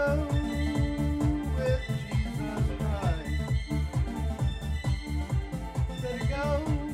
go with Jesus Christ. Better go